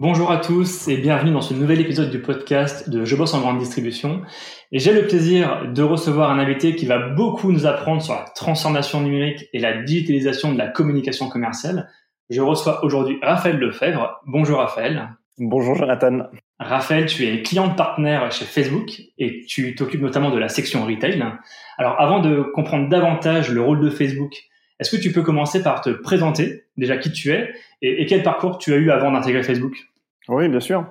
Bonjour à tous et bienvenue dans ce nouvel épisode du podcast de Je bosse en grande distribution. Et j'ai le plaisir de recevoir un invité qui va beaucoup nous apprendre sur la transformation numérique et la digitalisation de la communication commerciale. Je reçois aujourd'hui Raphaël Lefebvre. Bonjour Raphaël. Bonjour Jonathan. Raphaël, tu es client partenaire chez Facebook et tu t'occupes notamment de la section retail. Alors avant de comprendre davantage le rôle de Facebook, est-ce que tu peux commencer par te présenter déjà qui tu es et, quel parcours tu as eu avant d'intégrer Facebook? Oui, bien sûr.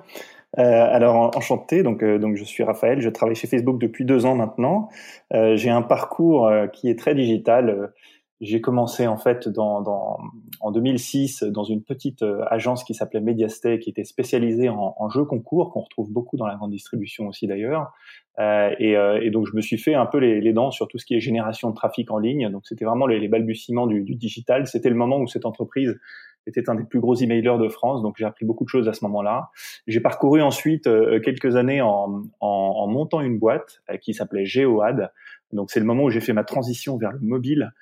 Euh, alors enchanté, donc euh, donc je suis Raphaël, je travaille chez Facebook depuis deux ans maintenant. Euh, j'ai un parcours qui est très digital. J'ai commencé en fait dans, dans, en 2006 dans une petite agence qui s'appelait Mediastay, qui était spécialisée en, en jeux concours, qu'on retrouve beaucoup dans la grande distribution aussi d'ailleurs. Euh, et, et, donc je me suis fait un peu les, les, dents sur tout ce qui est génération de trafic en ligne. Donc c'était vraiment les, les balbutiements du, du digital. C'était le moment où cette entreprise était un des plus gros emailers de France, donc j'ai appris beaucoup de choses à ce moment-là. J'ai parcouru ensuite euh, quelques années en, en, en, montant une boîte euh, qui s'appelait GeoAd. Donc c'est le moment où j'ai fait ma transition vers le mobile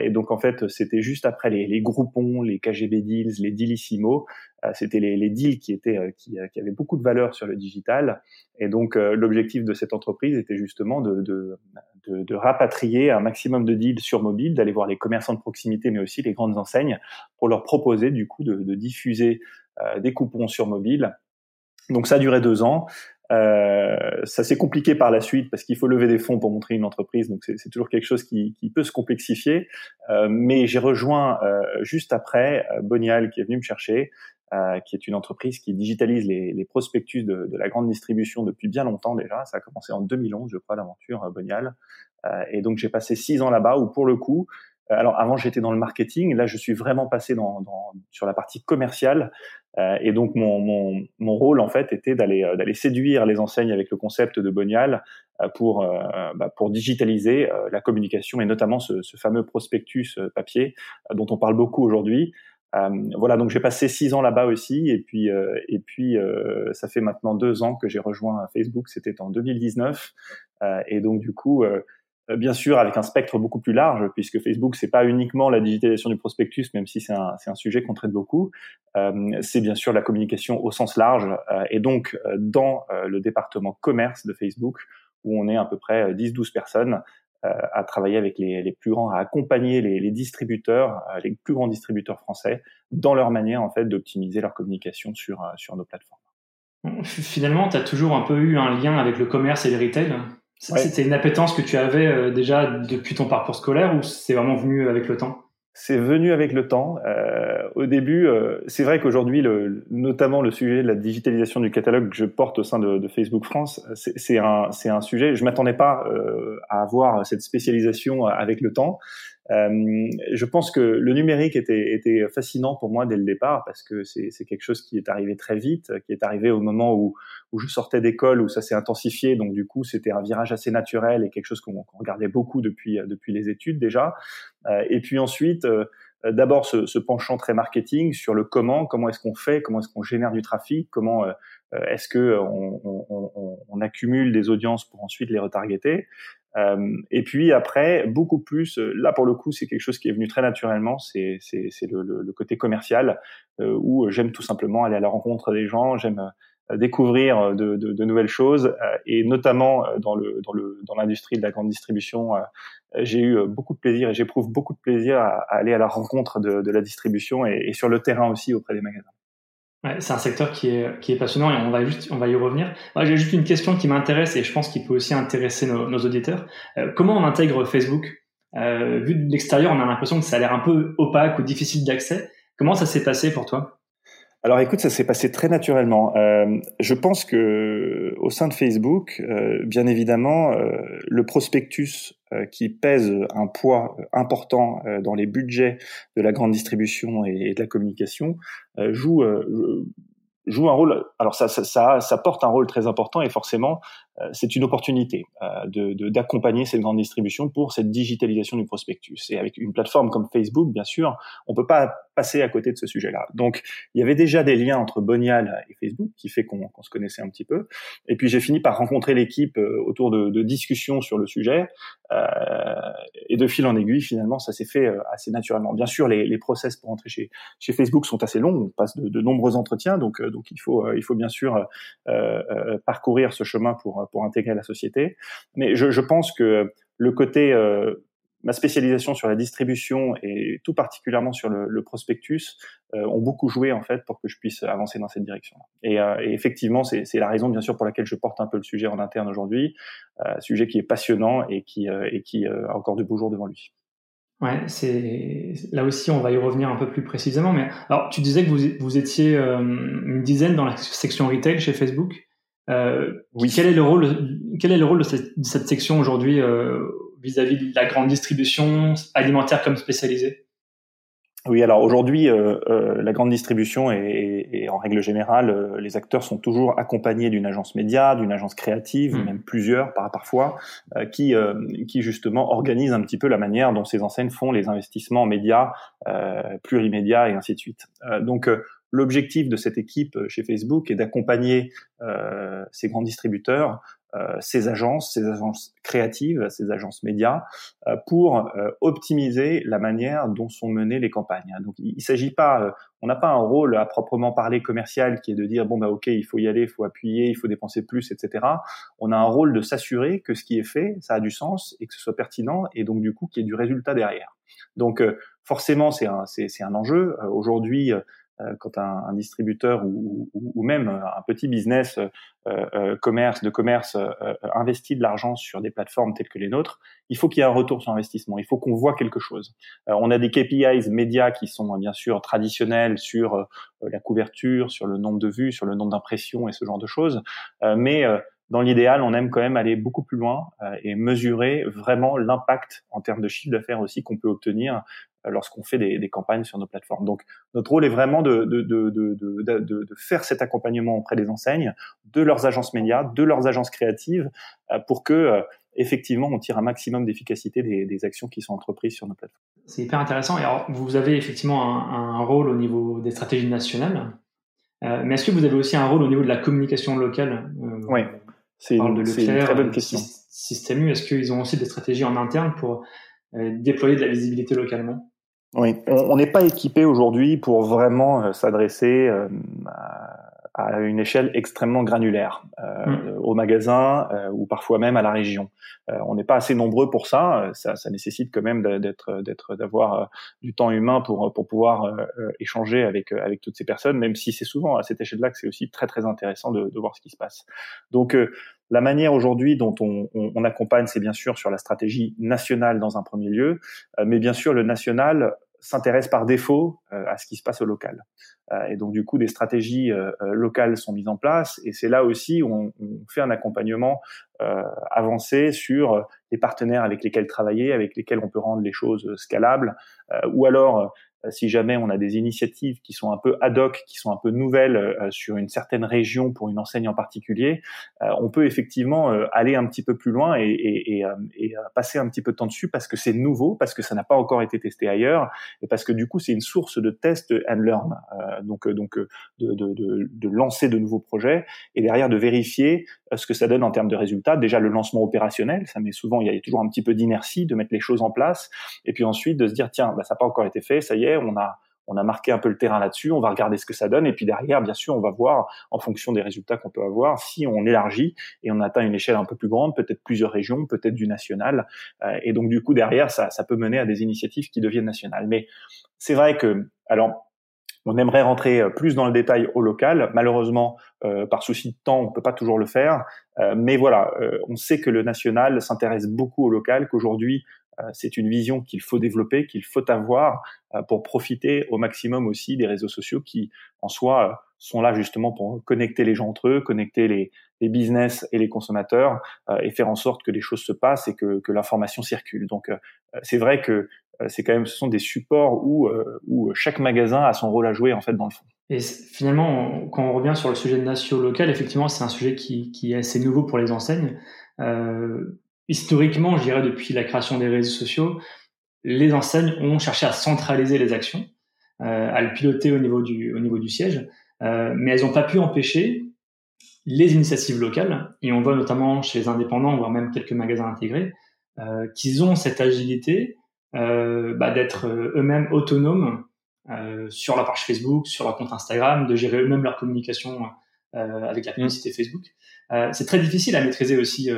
et donc en fait, c'était juste après les, les groupons, les KGB deals, les dealissimo. Euh, c'était les, les, deals qui étaient euh, qui, qui, avaient beaucoup de valeur sur le digital. Et donc l'objectif de cette entreprise était justement de, de, de, de, rapatrier un maximum de deals sur mobile, d'aller voir les commerçants de proximité, mais aussi les grandes enseignes, pour leur proposer du coup de, de diffuser des coupons sur mobile. Donc ça a duré deux ans. Euh, ça s'est compliqué par la suite parce qu'il faut lever des fonds pour montrer une entreprise, donc c'est toujours quelque chose qui, qui peut se complexifier. Euh, mais j'ai rejoint euh, juste après euh, Bonial qui est venu me chercher, euh, qui est une entreprise qui digitalise les, les prospectus de, de, la grande distribution depuis bien longtemps déjà. Ça a commencé en 2011, je crois, l'aventure Bonial. et donc j'ai passé six ans là-bas où pour le coup, alors avant j'étais dans le marketing, là je suis vraiment passé dans, dans sur la partie commerciale et donc mon, mon, mon, rôle en fait était d'aller euh, d'aller séduire les enseignes avec le concept de Bonial euh, pour bah, pour digitaliser la communication et notamment ce, ce fameux prospectus papier dont on parle beaucoup aujourd'hui. voilà, donc j'ai passé six ans là-bas aussi, et puis et puis ça fait maintenant deux ans que j'ai rejoint Facebook. C'était en 2019, et donc du coup euh, bien sûr avec un spectre beaucoup plus large, puisque Facebook, c'est pas uniquement la digitalisation du prospectus, même si c'est un, un, sujet qu'on traite beaucoup, euh, c'est bien sûr la communication au sens large, euh, et donc euh, dans le département commerce de Facebook, où on est à peu près 10-12 personnes à travailler avec les, les, plus grands, à accompagner les, les distributeurs, les plus grands distributeurs français, dans leur manière en fait d'optimiser leur communication sur, sur nos plateformes. Finalement, tu as toujours un peu eu un lien avec le commerce et le retail? C'était une appétence que tu avais euh, déjà depuis ton parcours scolaire ou c'est vraiment venu avec le temps? C'est venu avec le temps. Euh, au début, euh, c'est vrai qu'aujourd'hui, le, notamment le sujet de la digitalisation du catalogue que je porte au sein de, de Facebook France, c'est un, un, sujet. Je m'attendais pas euh, à avoir cette spécialisation avec le temps. Euh, je pense que le numérique était, était, fascinant pour moi dès le départ parce que c'est quelque chose qui est arrivé très vite, qui est arrivé au moment où, où je sortais d'école, où ça s'est intensifié. Donc du coup, c'était un virage assez naturel et quelque chose qu'on regardait beaucoup depuis, depuis les études déjà. Euh, et puis ensuite, euh, d'abord ce, ce, penchant très marketing sur le comment, comment est-ce qu'on fait, comment est-ce qu'on génère du trafic, comment est-ce que on, on, on, accumule des audiences pour ensuite les retargeter. Euh, et puis après, beaucoup plus, euh, là pour le coup, c'est quelque chose qui est venu très naturellement, c'est le, le, le, côté commercial, euh, où j'aime tout simplement aller à la rencontre des gens, j'aime découvrir de, de, de, nouvelles choses, et notamment dans le dans le dans l'industrie de la grande distribution, j'ai eu beaucoup de plaisir et j'éprouve beaucoup de plaisir à, aller à la rencontre de, de la distribution et, et sur le terrain aussi auprès des magasins. Ouais, c'est un secteur qui est, qui est passionnant et on va juste, on va y revenir. J'ai juste une question qui m'intéresse et je pense qu'il peut aussi intéresser nos, auditeurs. Euh, comment on intègre Facebook? Euh, Vu de l'extérieur, on a l'impression que ça a l'air un peu opaque ou difficile d'accès. Comment ça s'est passé pour toi? Alors écoute, ça s'est passé très naturellement. Euh, je pense que au sein de Facebook, euh, bien évidemment, euh, le prospectus euh, qui pèse un poids important euh, dans les budgets de la grande distribution et, de la communication joue joue un rôle. Alors ça, ça, ça, ça, porte un rôle très important et forcément, c'est une opportunité de d'accompagner cette grande distribution pour cette digitalisation du prospectus. Et avec une plateforme comme Facebook, bien sûr, on peut pas passer à côté de ce sujet-là. Donc, il y avait déjà des liens entre Bonial et Facebook qui fait qu'on se connaissait un petit peu. Et puis, j'ai fini par rencontrer l'équipe autour de, de, discussions sur le sujet. et de fil en aiguille, finalement, ça s'est fait assez naturellement. Bien sûr, les, les process pour entrer chez, chez Facebook sont assez longs. On passe de, de nombreux entretiens, donc, donc il faut, il faut bien sûr euh, parcourir ce chemin pour, pour intégrer la société. Mais je, je pense que le côté euh, ma spécialisation sur la distribution et tout particulièrement sur le, le prospectus euh, ont beaucoup joué en fait pour que je puisse avancer dans cette direction. Et, euh, et effectivement, c'est la raison bien sûr pour laquelle je porte un peu le sujet en interne aujourd'hui, euh, sujet qui est passionnant et qui, et qui a encore de beaux jours devant lui. Ouais, c'est là aussi on va y revenir un peu plus précisément. Mais alors, tu disais que vous, vous étiez une dizaine dans la section retail chez Facebook. Euh, oui. Quel est le rôle, quel est le rôle de cette, de cette section aujourd'hui euh, vis-à-vis de la grande distribution alimentaire comme spécialisée? Oui, alors aujourd'hui, euh, euh, la grande distribution et, et, en règle générale, euh, les acteurs sont toujours accompagnés d'une agence média, d'une agence créative, mmh. même plusieurs par parfois, euh, qui, qui justement organisent un petit peu la manière dont ces enseignes font les investissements médias, plurimédias et ainsi de suite. donc L'objectif de cette équipe chez Facebook est d'accompagner euh, ces grands distributeurs, euh, ces agences, ces agences créatives, ces agences médias, euh, pour euh, optimiser la manière dont sont menées les campagnes. Donc, il ne s'agit pas, euh, on n'a pas un rôle à proprement parler commercial qui est de dire bon bah ok, il faut y aller, il faut appuyer, il faut dépenser plus, etc. On a un rôle de s'assurer que ce qui est fait, ça a du sens et que ce soit pertinent et donc du coup qu'il y ait du résultat derrière. Donc forcément, c'est un, c'est, un enjeu. Aujourd'hui, euh, quand un, un distributeur ou, ou, ou, même un petit business euh, euh, commerce de commerce investit de l'argent sur des plateformes telles que les nôtres, il faut qu'il y ait un retour sur investissement. Il faut qu'on voit quelque chose. on a des KPIs médias qui sont bien sûr traditionnels sur la couverture, sur le nombre de vues, sur le nombre d'impressions et ce genre de choses, mais dans l'idéal, on aime quand même aller beaucoup plus loin et mesurer vraiment l'impact en termes de chiffre d'affaires aussi qu'on peut obtenir euh, lorsqu'on fait des, des, campagnes sur nos plateformes. Donc notre rôle est vraiment de, de, de, de, de faire cet accompagnement auprès des enseignes, de leurs agences médias, de leurs agences créatives, euh, pour que euh, effectivement on tire un maximum d'efficacité des, des, actions qui sont entreprises sur nos plateformes. C'est hyper intéressant. Et alors vous avez effectivement un, un rôle au niveau des stratégies nationales, euh, mais est-ce que vous avez aussi un rôle au niveau de la communication locale Oui, c'est une, une, très bonne question. Système U, est-ce qu'ils ont aussi des stratégies en interne pour déployer de la visibilité localement? Oui, on n'est pas équipé aujourd'hui pour vraiment euh, s'adresser euh, à une échelle extrêmement granulaire, euh, mm. au magasin ou parfois même à la région. on n'est pas assez nombreux pour ça. ça. ça. nécessite quand même d'être, d'être, d'avoir du temps humain pour pour pouvoir échanger avec avec toutes ces personnes, même si c'est souvent à cette échelle-là que c'est aussi très très intéressant de, de voir ce qui se passe. Donc la manière aujourd'hui dont on, on, on accompagne, c'est bien sûr sur la stratégie nationale dans un premier lieu, euh, mais bien sûr le national s'intéresse par défaut euh, à ce qui se passe au local. Euh, et donc du coup, des stratégies locales sont mises en place, et c'est là aussi où on, on, fait un accompagnement avancé sur les partenaires avec lesquels travailler, avec lesquels on peut rendre les choses scalables, ou alors euh, si jamais on a des initiatives qui sont un peu ad hoc, qui sont un peu nouvelles euh, sur une certaine région pour une enseigne en particulier, euh, on peut effectivement aller un petit peu plus loin et, et, et, et, passer un petit peu de temps dessus parce que c'est nouveau, parce que ça n'a pas encore été testé ailleurs et parce que du coup c'est une source de test and learn. donc donc de, de, de, de, lancer de nouveaux projets et derrière de vérifier ce que ça donne en termes de résultats. Déjà le lancement opérationnel, ça met souvent il y a toujours un petit peu d'inertie de mettre les choses en place et puis ensuite de se dire tiens bah, ça n'a pas encore été fait, ça y est on a on a marqué un peu le terrain là-dessus, on va regarder ce que ça donne, et puis derrière, bien sûr, on va voir, en fonction des résultats qu'on peut avoir, si on élargit et on atteint une échelle un peu plus grande, peut-être plusieurs régions, peut-être du national, euh, et donc du coup, derrière, ça, ça peut mener à des initiatives qui deviennent nationales. Mais c'est vrai que, alors, on aimerait rentrer euh, plus dans le détail au local. Malheureusement, euh, par souci de temps, on peut pas toujours le faire. mais voilà, on sait que le national s'intéresse beaucoup au local, qu'aujourd'hui, euh, c'est une vision qu'il faut développer, qu'il faut avoir euh, pour profiter au maximum aussi des réseaux sociaux qui, en soi, euh, sont là justement pour connecter les gens entre eux, connecter les, les business et les consommateurs et faire en sorte que les choses se passent et que, que l'information circule. Donc, c'est vrai que c'est quand même, ce sont des supports où, où chaque magasin a son rôle à jouer en fait dans le fond. Et finalement, quand on revient sur le sujet de nation local, effectivement, c'est un sujet qui, est assez nouveau pour les enseignes. Euh, historiquement, je dirais depuis la création des réseaux sociaux, les enseignes ont cherché à centraliser les actions, euh, à le piloter au niveau du, siège, euh, mais elles n'ont pas pu empêcher les initiatives locales, et on voit notamment chez les indépendants, voire même quelques magasins intégrés, euh, qu'ils ont cette agilité euh, bah, d'être euh, eux-mêmes autonomes euh, sur la page Facebook, sur leur compte Instagram, de gérer eux-mêmes leur communication euh, avec la publicité Facebook. Euh, c'est très difficile à maîtriser aussi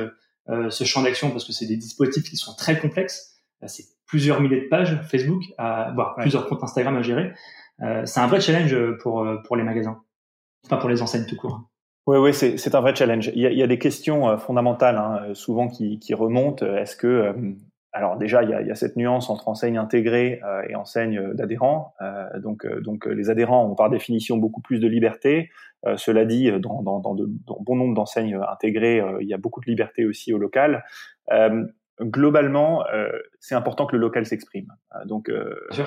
ce champ d'action parce que c'est des dispositifs qui sont très complexes. c'est plusieurs milliers de pages Facebook, à, voire plusieurs comptes Instagram à gérer. c'est un vrai challenge pour pour les magasins, pas pour les enseignes tout court. Oui, oui, c'est un vrai challenge. Il y a, il y a des questions fondamentales hein, souvent qui, qui remontent. Est-ce que alors déjà, il y a, il y a, cette nuance entre enseigne intégrée euh, et enseigne d'adhérents. Euh, donc, euh, donc les adhérents ont par définition beaucoup plus de liberté. cela dit, dans, dans, dans, de, dans bon nombre d'enseignes intégrées, il y a beaucoup de liberté aussi au local. globalement, c'est important que le local s'exprime. donc,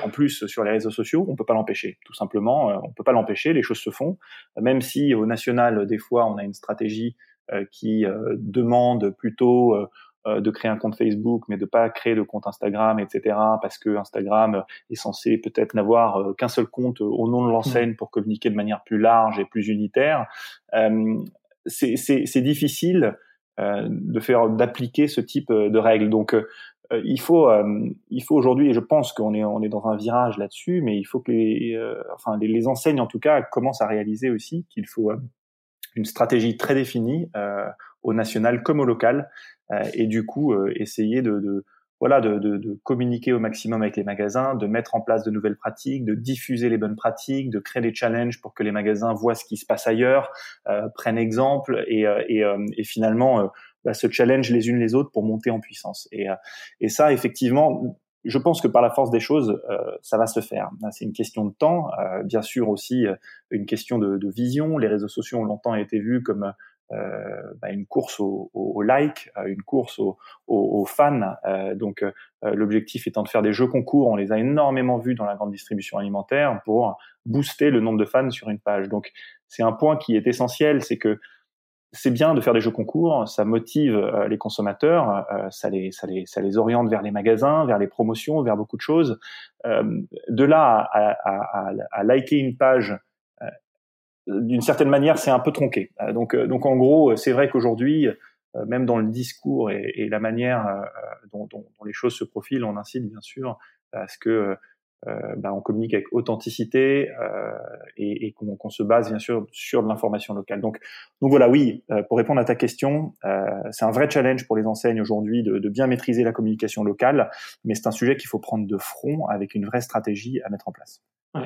en plus, sur les réseaux sociaux, on peut pas l'empêcher. Tout simplement, on peut pas l'empêcher. Les choses se font. Même si au national, des fois, on a une stratégie qui demande plutôt euh, de créer un compte Facebook, mais de pas créer de compte Instagram, etc. Parce que Instagram est censé peut-être n'avoir euh, qu'un seul compte au nom de l'enseigne pour communiquer de manière plus large et plus unitaire. Euh, c'est difficile de faire d'appliquer ce type de règles. Donc il faut, il faut aujourd'hui, et je pense qu'on est, on est dans un virage là-dessus, mais il faut que les, enfin les, les, enseignes en tout cas commencent à réaliser aussi qu'il faut une stratégie très définie au national comme au local euh, et du coup euh, essayer de, de voilà, de, de, de, communiquer au maximum avec les magasins, de mettre en place de nouvelles pratiques, de diffuser les bonnes pratiques, de créer des challenges pour que les magasins voient ce qui se passe ailleurs, euh, prennent exemple et, euh, et, et finalement bah, se challenge les unes les autres pour monter en puissance. Et, et ça, effectivement, je pense que par la force des choses, ça va se faire. C'est une question de temps, bien sûr aussi une question de, de, vision. Les réseaux sociaux ont longtemps été vus comme euh, bah, une course au, au, like, euh, une course aux au, fans. Euh, donc l'objectif étant de faire des jeux concours, on les a énormément vus dans la grande distribution alimentaire pour booster le nombre de fans sur une page. Donc c'est un point qui est essentiel, c'est que c'est bien de faire des jeux concours, ça motive les consommateurs, ça, les, ça, les, ça les oriente vers les magasins, vers les promotions, vers beaucoup de choses. de là à, à, à, à liker une page d'une certaine manière, c'est un peu tronqué. Euh, donc, euh, donc en gros, c'est vrai qu'aujourd'hui, euh, même dans le discours et, et la manière dont, dont, dont, les choses se profilent, on incite bien sûr à ce que bah, on communique avec authenticité et, et qu'on se base bien sûr sur de l'information locale. Donc, donc voilà, oui, pour répondre à ta question, c'est un vrai challenge pour les enseignes aujourd'hui de, bien maîtriser la communication locale, mais c'est un sujet qu'il faut prendre de front avec une vraie stratégie à mettre en place.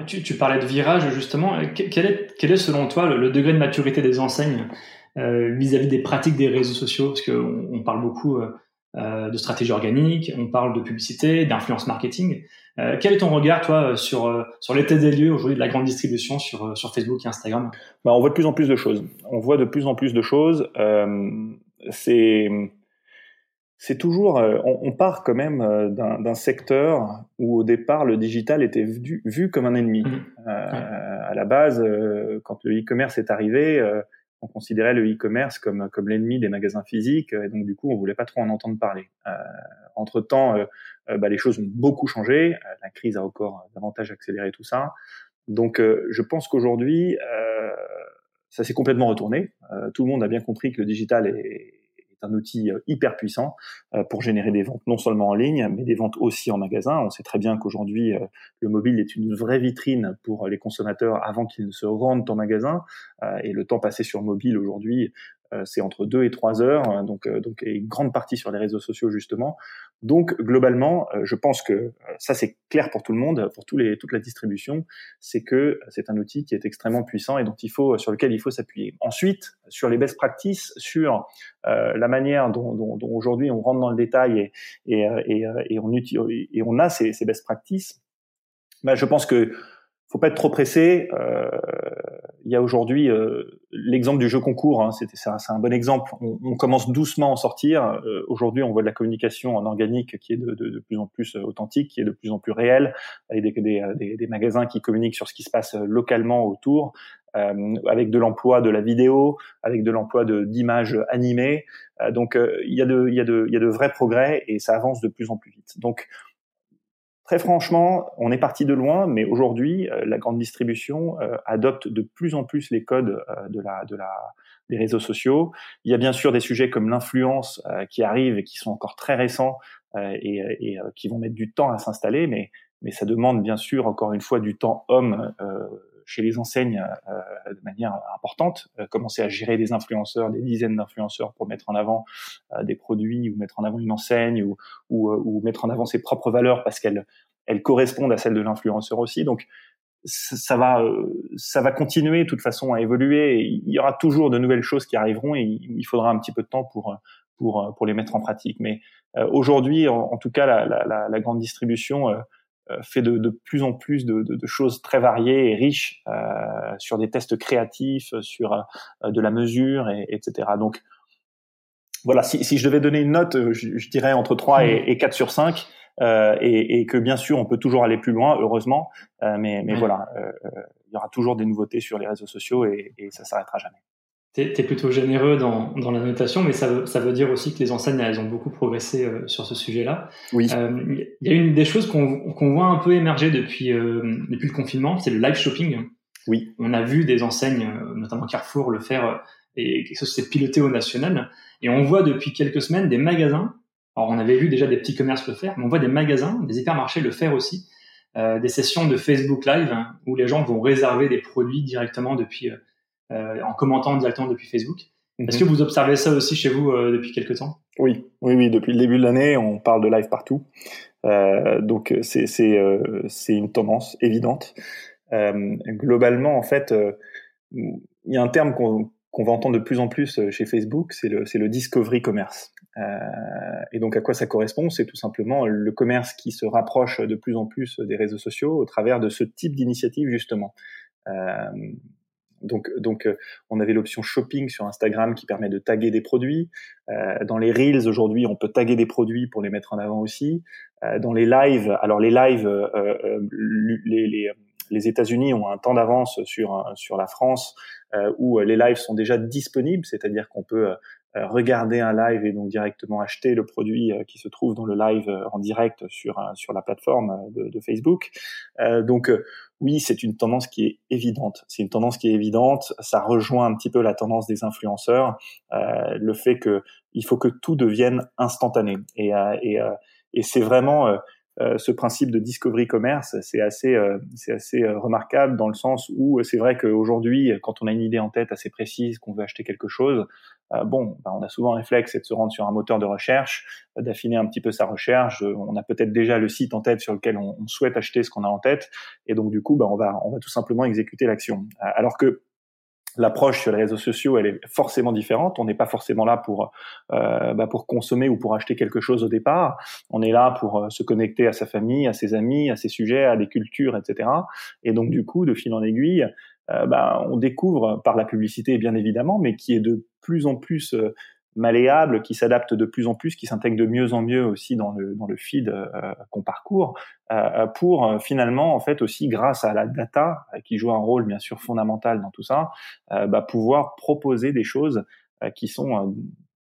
Tu, parlais de virage justement. Quel est, quel est selon toi le, degré de maturité des enseignes euh, vis-à-vis des pratiques des réseaux sociaux? Parce qu'on on parle beaucoup euh, euh, de stratégie organique, on parle de publicité, d'influence marketing. Euh, quel est ton regard, toi, sur, sur l'état des lieux aujourd'hui de la grande distribution sur, sur Facebook et Instagram? Bah, On voit de plus en plus de choses. On voit de plus en plus de choses. c'est c'est toujours, euh, on, part quand même euh, d'un secteur où au départ le digital était vu, vu comme un ennemi. Mmh. Euh, à la base, quand le e-commerce est arrivé, on considérait le e-commerce comme comme l'ennemi des magasins physiques, et donc du coup on voulait pas trop en entendre parler. entre temps, bah, les choses ont beaucoup changé. La crise a encore davantage accéléré tout ça. Donc je pense qu'aujourd'hui ça s'est complètement retourné. tout le monde a bien compris que le digital est un outil euh, hyper puissant euh, pour générer des ventes non seulement en ligne, mais des ventes aussi en magasin. On sait très bien qu'aujourd'hui, euh, le mobile est une vraie vitrine pour les consommateurs avant qu'ils ne se rendent en magasin. Et le temps passé sur mobile aujourd'hui c'est entre 2 et 3 heures, hein, donc, euh, donc et une grande partie sur les réseaux sociaux justement. Donc globalement, euh, je pense que ça c'est clair pour tout le monde, pour tous les, toute la distribution, c'est que c'est un outil qui est extrêmement puissant et dont il faut, sur lequel il faut s'appuyer. Ensuite, sur les best practices, sur la manière dont, aujourd'hui on rentre dans le détail et, et, et, et on, a ces, ces best practices, bah, je pense que faut pas être trop pressé. Euh, il y a aujourd'hui euh, l'exemple du jeu concours. Hein, c'est un bon exemple. On, on, commence doucement à en sortir. Euh, aujourd'hui, on voit de la communication en organique qui est de, de, de, plus en plus authentique, qui est de plus en plus réelle, avec des, des, des, magasins qui communiquent sur ce qui se passe localement autour, euh, avec de l'emploi de la vidéo, avec de l'emploi d'images animées. donc, il y a de y il y a de vrais progrès et ça avance de plus en plus vite. Donc Très franchement, on est parti de loin, mais aujourd'hui, euh, la grande distribution euh, adopte de plus en plus les codes euh, de la, de la, des réseaux sociaux. Il y a bien sûr des sujets comme l'influence qui arrivent et qui sont encore très récents et, et qui vont mettre du temps à s'installer, mais, mais ça demande bien sûr encore une fois du temps homme chez les enseignes euh, de manière importante, euh, commencer à gérer des influenceurs, des dizaines d'influenceurs pour mettre en avant euh, des produits ou mettre en avant une enseigne ou, ou, ou mettre en avant ses propres valeurs parce qu'elles elles correspondent à celles de l'influenceur aussi. Donc ça va, ça va continuer de toute façon à évoluer. il y aura toujours de nouvelles choses qui arriveront et il faudra un petit peu de temps pour pour pour les mettre en pratique. Mais aujourd'hui, en, tout cas, la, la, la grande distribution euh, fait de, de, plus en plus de, de, de, choses très variées et riches euh, sur des tests créatifs, sur euh, de la mesure, et, etc. Donc voilà, si, si, je devais donner une note, euh, je, je dirais entre 3 et, et 4 sur 5. Euh, et, et, que bien sûr on peut toujours aller plus loin, heureusement, mais, mais voilà, il y aura toujours des nouveautés sur les réseaux sociaux et, et ça s'arrêtera jamais tu es, plutôt généreux dans, dans, la notation, mais ça veut, ça veut dire aussi que les enseignes, elles ont beaucoup progressé euh, sur ce sujet-là. Oui. Il euh, y a une des choses qu'on qu'on voit un peu émerger depuis, euh, depuis le confinement, c'est le live shopping. Oui. On a vu des enseignes, notamment Carrefour, le faire, et quelque chose s'est piloté au national. Et on voit depuis quelques semaines des magasins, alors on avait vu déjà des petits commerces le faire, mais on voit des magasins, des hypermarchés le faire aussi, des sessions de Facebook Live, hein, où les gens vont réserver des produits directement depuis euh, en commentant directement depuis Facebook. Est-ce que mhm. vous observez ça aussi chez vous euh, depuis quelques temps? Oui, oui, oui. Depuis le début de l'année, on parle de live partout. Euh, donc c'est c'est euh, c'est une tendance évidente. Euh, globalement, en fait, il y a un terme qu'on qu'on va entendre de plus en plus chez Facebook, c'est le c'est le discovery commerce. et donc à quoi ça correspond? C'est tout simplement le commerce qui se rapproche de plus en plus des réseaux sociaux au travers de ce type d'initiative justement. Donc, donc euh, on avait l'option shopping sur Instagram qui permet de taguer des produits. Euh, dans les reels aujourd'hui, on peut taguer des produits pour les mettre en avant aussi. Euh, dans les lives, alors les lives, les, les États-Unis ont un temps d'avance sur sur la France où les lives sont déjà disponibles, c'est-à-dire qu'on peut regarder un live et donc directement acheter le produit qui se trouve dans le live en direct sur sur la plateforme de, de Facebook. donc oui, c'est une tendance qui est évidente. C'est une tendance qui est évidente. Ça rejoint un petit peu la tendance des influenceurs, euh, le fait que il faut que tout devienne instantané. Et, euh, et, euh, et c'est vraiment euh, ce principe de discovery commerce, c'est assez, c'est assez remarquable dans le sens où c'est vrai qu'aujourd'hui, quand on a une idée en tête assez précise, qu'on veut acheter quelque chose, euh, bon, bah, on a souvent un réflexe, c'est de se rendre sur un moteur de recherche, euh, d'affiner un petit peu sa recherche. Euh, on a peut-être déjà le site en tête sur lequel on, souhaite acheter ce qu'on a en tête, et donc du coup, bah, on va on va tout simplement exécuter l'action. Alors que l'approche sur les réseaux sociaux, elle est forcément différente. On n'est pas forcément là pour euh, bah, pour consommer ou pour acheter quelque chose au départ. On est là pour se connecter à sa famille, à ses amis, à ses sujets, à des cultures, etc. Et donc du coup, de fil en aiguille, euh, bah, on découvre par la publicité bien évidemment, mais qui est de plus en plus euh, malléable, qui s'adapte de plus en plus, qui s'intègre de mieux en mieux aussi dans le dans le feed euh, qu'on parcourt, pour finalement en fait aussi grâce à la data qui joue un rôle bien sûr fondamental dans tout ça, bah, pouvoir proposer des choses qui sont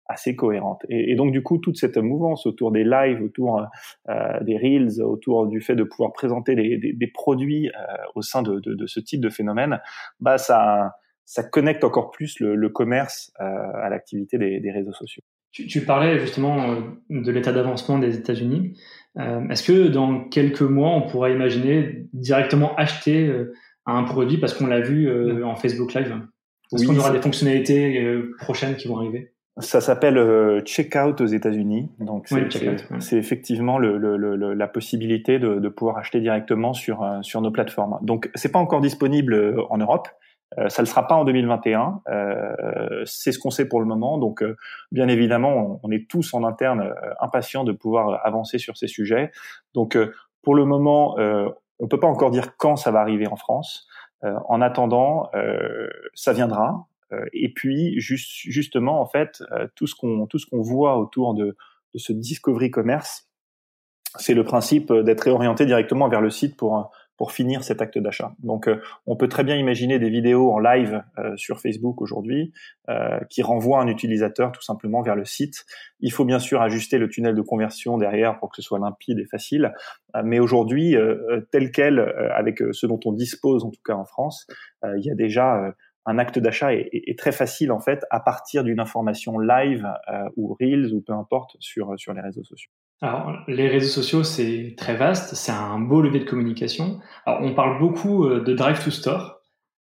assez cohérente. Et, donc du coup, toute cette mouvance autour des lives, autour euh, des reels, autour du fait de pouvoir présenter des, des, des produits euh, au sein de, de, de, ce type de phénomène, bah ça, ça connecte encore plus le, le commerce euh, à l'activité des, des, réseaux sociaux. Tu, tu, parlais justement euh, de l'état d'avancement des États-Unis. Euh, est-ce que dans quelques mois, on pourra imaginer directement acheter un produit parce qu'on l'a vu en Facebook Live? Est-ce qu'on aura des fonctionnalités prochaines qui vont arriver ça s'appelle Checkout aux États-Unis. Donc c'est effectivement le, le, la possibilité de, de, pouvoir acheter directement sur sur nos plateformes. Donc c'est pas encore disponible en Europe. Euh, ça ne sera pas en 2021. Euh, c'est ce qu'on sait pour le moment. Donc bien évidemment, on, est tous en interne impatients de pouvoir avancer sur ces sujets. Donc pour le moment, on peut pas encore dire quand ça va arriver en France. en attendant, ça viendra. et puis juste, justement, en fait, tout ce qu'on tout ce qu'on voit autour de, de ce discovery commerce, c'est le principe d'être réorienté directement vers le site pour pour finir cet acte d'achat. Donc, euh, on peut très bien imaginer des vidéos en live euh, sur Facebook aujourd'hui euh, qui renvoient un utilisateur tout simplement vers le site. Il faut bien sûr ajuster le tunnel de conversion derrière pour que ce soit limpide et facile. mais aujourd'hui, tel quel, avec ce dont on dispose en tout cas en France, il y a déjà un acte d'achat est, très facile en fait à partir d'une information live ou reels ou peu importe sur sur les réseaux sociaux. Alors, les réseaux sociaux, c'est très vaste, c'est un beau levier de communication. Alors, on parle beaucoup euh, de drive to store,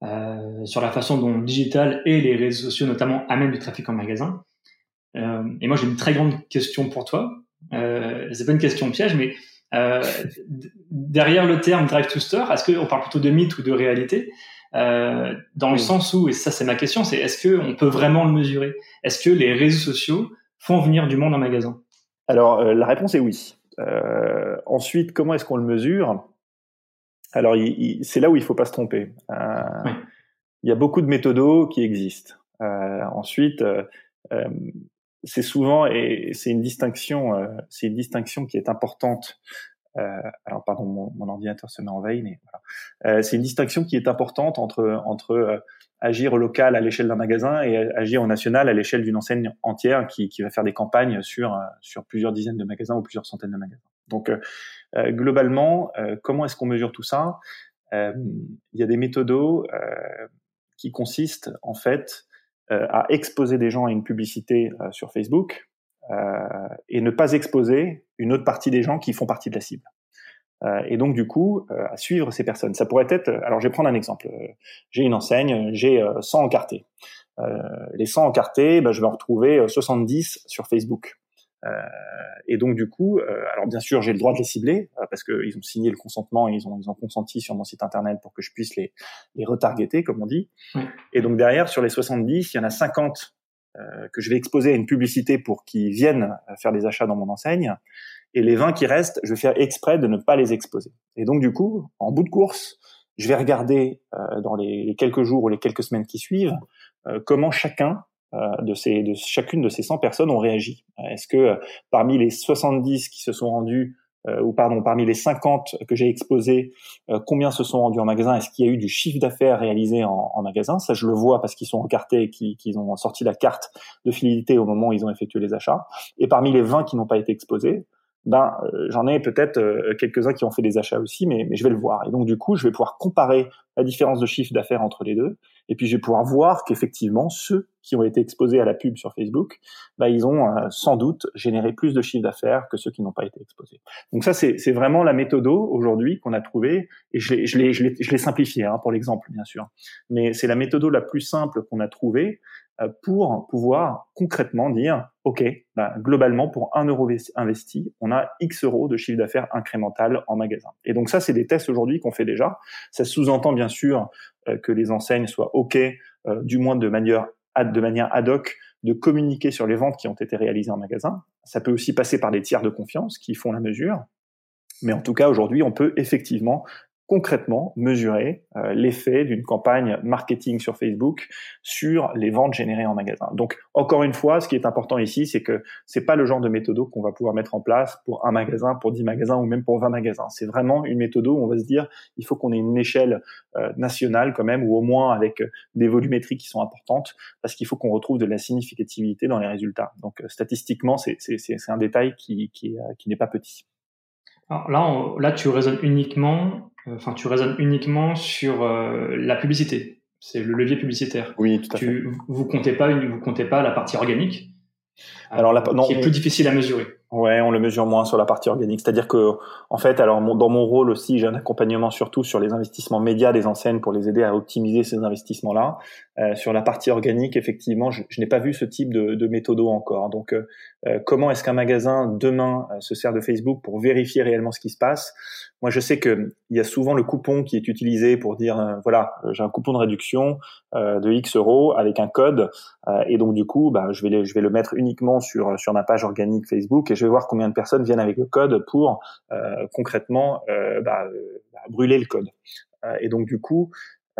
euh, sur la façon dont le digital et les réseaux sociaux notamment amènent du trafic en magasin. Euh, et moi, j'ai une très grande question pour toi. Euh, c'est pas une question piège, mais euh, derrière le terme drive to store, est-ce qu'on parle plutôt de mythe ou de réalité? Euh, Dans le sens où, et ça c'est ma question, c'est est-ce qu'on peut vraiment le mesurer? Est-ce que les réseaux sociaux font venir du monde en magasin? Alors, euh, la réponse est oui. Euh, ensuite, comment est-ce qu'on le mesure? Alors, c'est là où il faut pas se tromper. Euh, il y a beaucoup de méthodos qui existent. ensuite, c'est souvent et c'est une distinction, c'est une distinction qui est importante. Alors, pardon, mon, ordinateur se met en veille, mais voilà. c'est une distinction qui est importante entre entre agir au local à l'échelle d'un magasin et agir au national à l'échelle d'une enseigne entière qui, qui, va faire des campagnes sur, euh, sur plusieurs dizaines de magasins ou plusieurs centaines de magasins. Donc, euh, euh globalement, euh, comment est-ce qu'on mesure tout ça? Il y a des méthodos qui consistent en fait à exposer des gens à une publicité sur Facebook et ne pas exposer une autre partie des gens qui font partie de la cible. Euh, et donc du coup euh, à suivre ces personnes. Ça pourrait être, alors je vais prendre un exemple. Euh, j'ai une enseigne, j'ai 100 encartés. les 100 encartés, ben, je vais en retrouver 70 sur Facebook. Euh, et donc du coup, euh, alors bien sûr, j'ai le droit de les cibler parce qu'ils ont signé le consentement, et ils ont ils ont consenti sur mon site internet pour que je puisse les les retargeter, comme on dit. Et donc derrière, sur les 70, il y en a 50 que je vais exposer à une publicité pour qu'ils viennent faire des achats dans mon enseigne. Et les 20 qui restent, je vais faire exprès de ne pas les exposer. Et donc du coup, en bout de course, je vais regarder euh, dans les, quelques jours ou les quelques semaines qui suivent euh, comment chacun euh, de ces, de chacune de ces 100 personnes ont réagi. Est-ce que parmi les 70 qui se sont rendus ou pardon, parmi les 50 que j'ai exposés, combien se sont rendus en magasin? Est-ce qu'il y a eu du chiffre d'affaires réalisé en, en, magasin? Ça, je le vois parce qu'ils sont encartés et qu'ils ont sorti la carte de fidélité au moment où ils ont effectué les achats. Et parmi les 20 qui n'ont pas été exposés, ben euh, j'en ai peut-être euh, quelques-uns qui ont fait des achats aussi, mais, mais je vais le voir. Et donc du coup, je vais pouvoir comparer la différence de chiffre d'affaires entre les deux, et puis je vais pouvoir voir qu'effectivement ceux qui ont été exposés à la pub sur Facebook, ben, ils ont euh, sans doute généré plus de chiffre d'affaires que ceux qui n'ont pas été exposés. Donc ça, c'est vraiment la méthode aujourd'hui qu'on a trouvée, et je l'ai je l'ai je l'ai simplifié hein, pour l'exemple bien sûr, mais c'est la méthode la plus simple qu'on a trouvée pour pouvoir concrètement dire, OK, bah, globalement, pour un euro investi, on a X euros de chiffre d'affaires incrémental en magasin. Et donc ça, c'est des tests aujourd'hui qu'on fait déjà. Ça sous-entend bien sûr euh, que les enseignes soient OK, euh, du moins de manière, ad, de manière ad hoc, de communiquer sur les ventes qui ont été réalisées en magasin. Ça peut aussi passer par des tiers de confiance qui font la mesure. Mais en tout cas, aujourd'hui, on peut effectivement concrètement mesurer euh, l'effet d'une campagne marketing sur Facebook sur les ventes générées en magasin. Donc encore une fois, ce qui est important ici, c'est que c'est pas le genre de méthode qu'on va pouvoir mettre en place pour un magasin, pour 10 magasins ou même pour 20 magasins. C'est vraiment une méthode où on va se dire il faut qu'on ait une échelle euh, nationale quand même ou au moins avec des volumétries qui sont importantes parce qu'il faut qu'on retrouve de la significativité dans les résultats. Donc euh, statistiquement, c'est un détail qui, n'est pas petit. Alors là, là, tu raisonnes uniquement euh, enfin, tu raisonnes uniquement sur euh, la publicité. C'est le levier publicitaire. Oui, tout à fait. Vous comptez pas, vous comptez pas la partie organique. Alors, la, non, qui est plus difficile à mesurer. Ouais, on le mesure moins sur la partie organique. C'est-à-dire que, en fait, alors dans mon rôle aussi, j'ai un accompagnement surtout sur les investissements médias des enseignes pour les aider à optimiser ces investissements-là. Euh, sur la partie organique, effectivement, je, n'ai pas vu ce type de, de méthodo encore. Donc, euh, euh, comment est-ce qu'un magasin demain se sert de Facebook pour vérifier réellement ce qui se passe? Moi, je sais que il y a souvent le coupon qui est utilisé pour dire, voilà, j'ai un coupon de réduction de X euros avec un code, et donc du coup, bah, je vais je vais le mettre uniquement sur sur ma page organique Facebook et je vais voir combien de personnes viennent avec le code pour concrètement bah, bah, brûler le code. et donc du coup,